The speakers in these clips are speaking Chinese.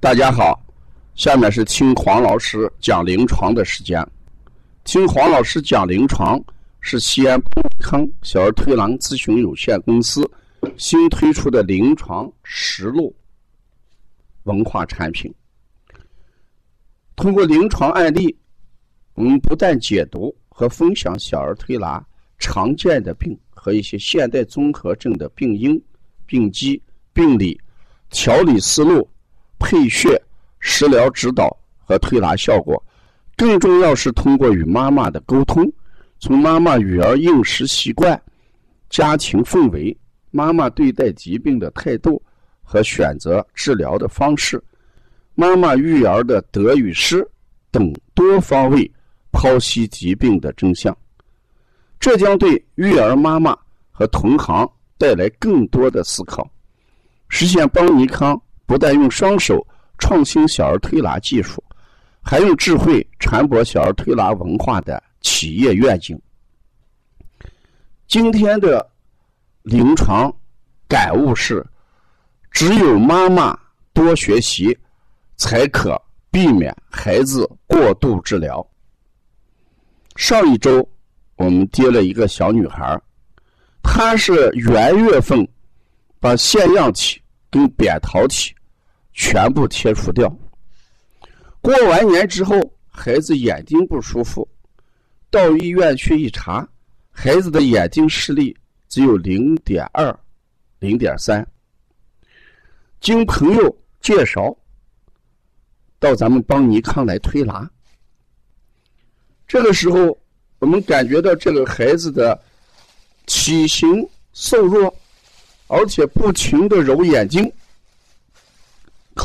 大家好，下面是听黄老师讲临床的时间。听黄老师讲临床是西安普康小儿推拿咨询有限公司新推出的临床实录文化产品。通过临床案例，我们不但解读和分享小儿推拿常见的病和一些现代综合症的病因、病机、病理、调理思路。配穴、食疗指导和推拿效果，更重要是通过与妈妈的沟通，从妈妈育儿饮食习惯、家庭氛围、妈妈对待疾病的态度和选择治疗的方式、妈妈育儿的得与失等多方位剖析疾病的真相。这将对育儿妈妈和同行带来更多的思考，实现邦尼康。不但用双手创新小儿推拿技术，还用智慧传播小儿推拿文化的企业愿景。今天的临床感悟是：只有妈妈多学习，才可避免孩子过度治疗。上一周我们接了一个小女孩，她是元月份把腺样体跟扁桃体。全部切除掉。过完年之后，孩子眼睛不舒服，到医院去一查，孩子的眼睛视力只有零点二、零点三。经朋友介绍，到咱们邦尼康来推拿。这个时候，我们感觉到这个孩子的体型瘦弱，而且不停的揉眼睛。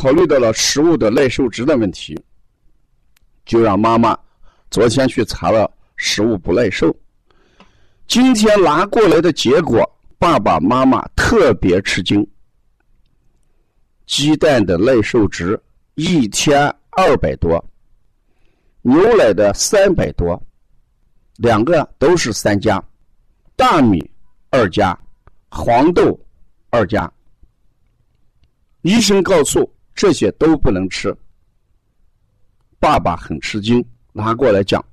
考虑到了食物的耐受值的问题，就让妈妈昨天去查了食物不耐受。今天拿过来的结果，爸爸妈妈特别吃惊。鸡蛋的耐受值一天二百多，牛奶的三百多，两个都是三加，大米二加，黄豆二加。医生告诉。这些都不能吃。爸爸很吃惊，拿过来讲：“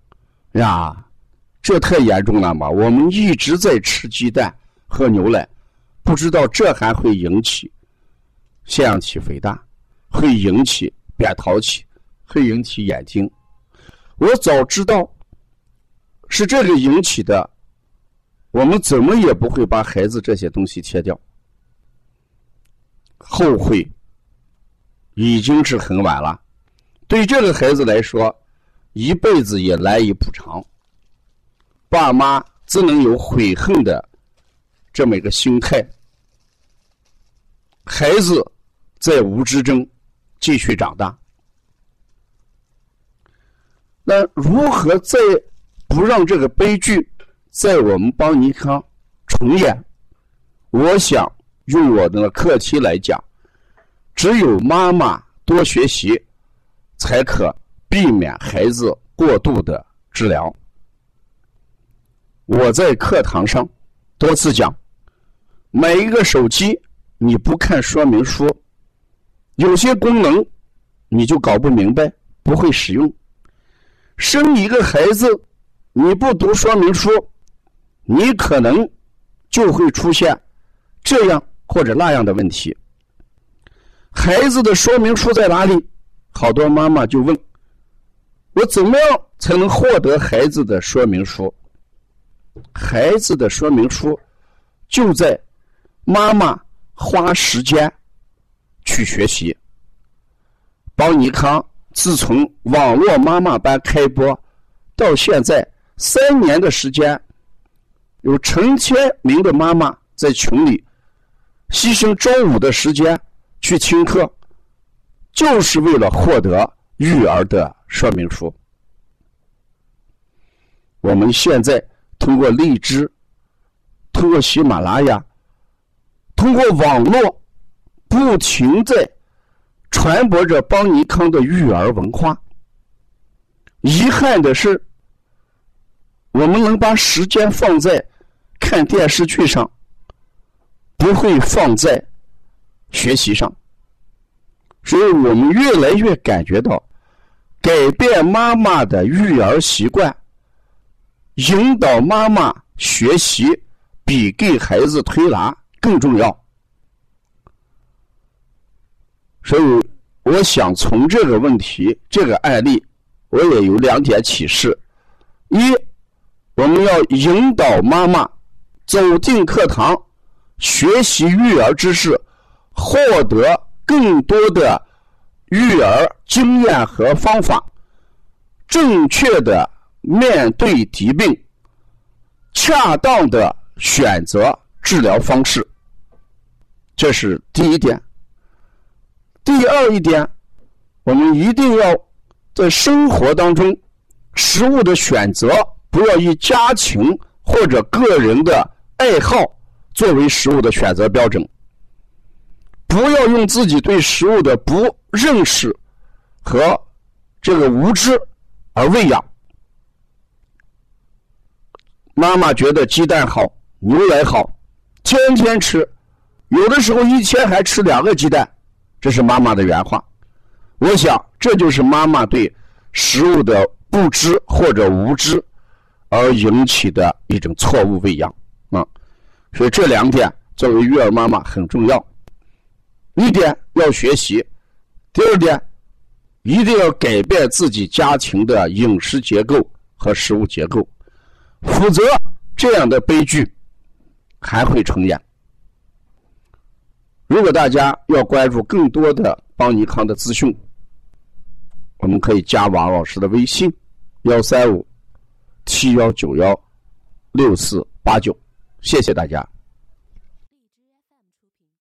呀，这太严重了嘛！我们一直在吃鸡蛋、喝牛奶，不知道这还会引起腺样体肥大，会引起扁桃体，会引起眼睛。我早知道是这个引起的，我们怎么也不会把孩子这些东西切掉。后悔。”已经是很晚了，对这个孩子来说，一辈子也难以补偿。爸妈只能有悔恨的这么一个心态。孩子在无知中继续长大，那如何在不让这个悲剧在我们邦尼康重演？我想用我的课题来讲。只有妈妈多学习，才可避免孩子过度的治疗。我在课堂上多次讲，买一个手机你不看说明书，有些功能你就搞不明白，不会使用。生一个孩子，你不读说明书，你可能就会出现这样或者那样的问题。孩子的说明书在哪里？好多妈妈就问：“我怎么样才能获得孩子的说明书？”孩子的说明书就在妈妈花时间去学习。邦尼康自从网络妈妈班开播到现在三年的时间，有成千名的妈妈在群里牺牲周五的时间。去听课，就是为了获得育儿的说明书。我们现在通过荔枝，通过喜马拉雅，通过网络，不停在传播着邦尼康的育儿文化。遗憾的是，我们能把时间放在看电视剧上，不会放在。学习上，所以我们越来越感觉到，改变妈妈的育儿习惯，引导妈妈学习，比给孩子推拿更重要。所以，我想从这个问题、这个案例，我也有两点启示：一，我们要引导妈妈走进课堂，学习育儿知识，获得更多的育儿经验和方法，正确的面对疾病，恰当的选择治疗方式。这是第一点。第二一点，我们一定要在生活当中，食物的选择不要以家庭或者个人的爱好作为食物的选择标准，不要用自己对食物的不认识和这个无知而喂养。妈妈觉得鸡蛋好，牛奶好，天天吃，有的时候一天还吃两个鸡蛋。这是妈妈的原话，我想这就是妈妈对食物的不知或者无知而引起的一种错误喂养啊。所以这两点作为育儿妈妈很重要。一点要学习，第二点一定要改变自己家庭的饮食结构和食物结构，否则这样的悲剧还会重演。如果大家要关注更多的邦尼康的资讯，我们可以加王老师的微信：幺三五七幺九幺六四八九。谢谢大家。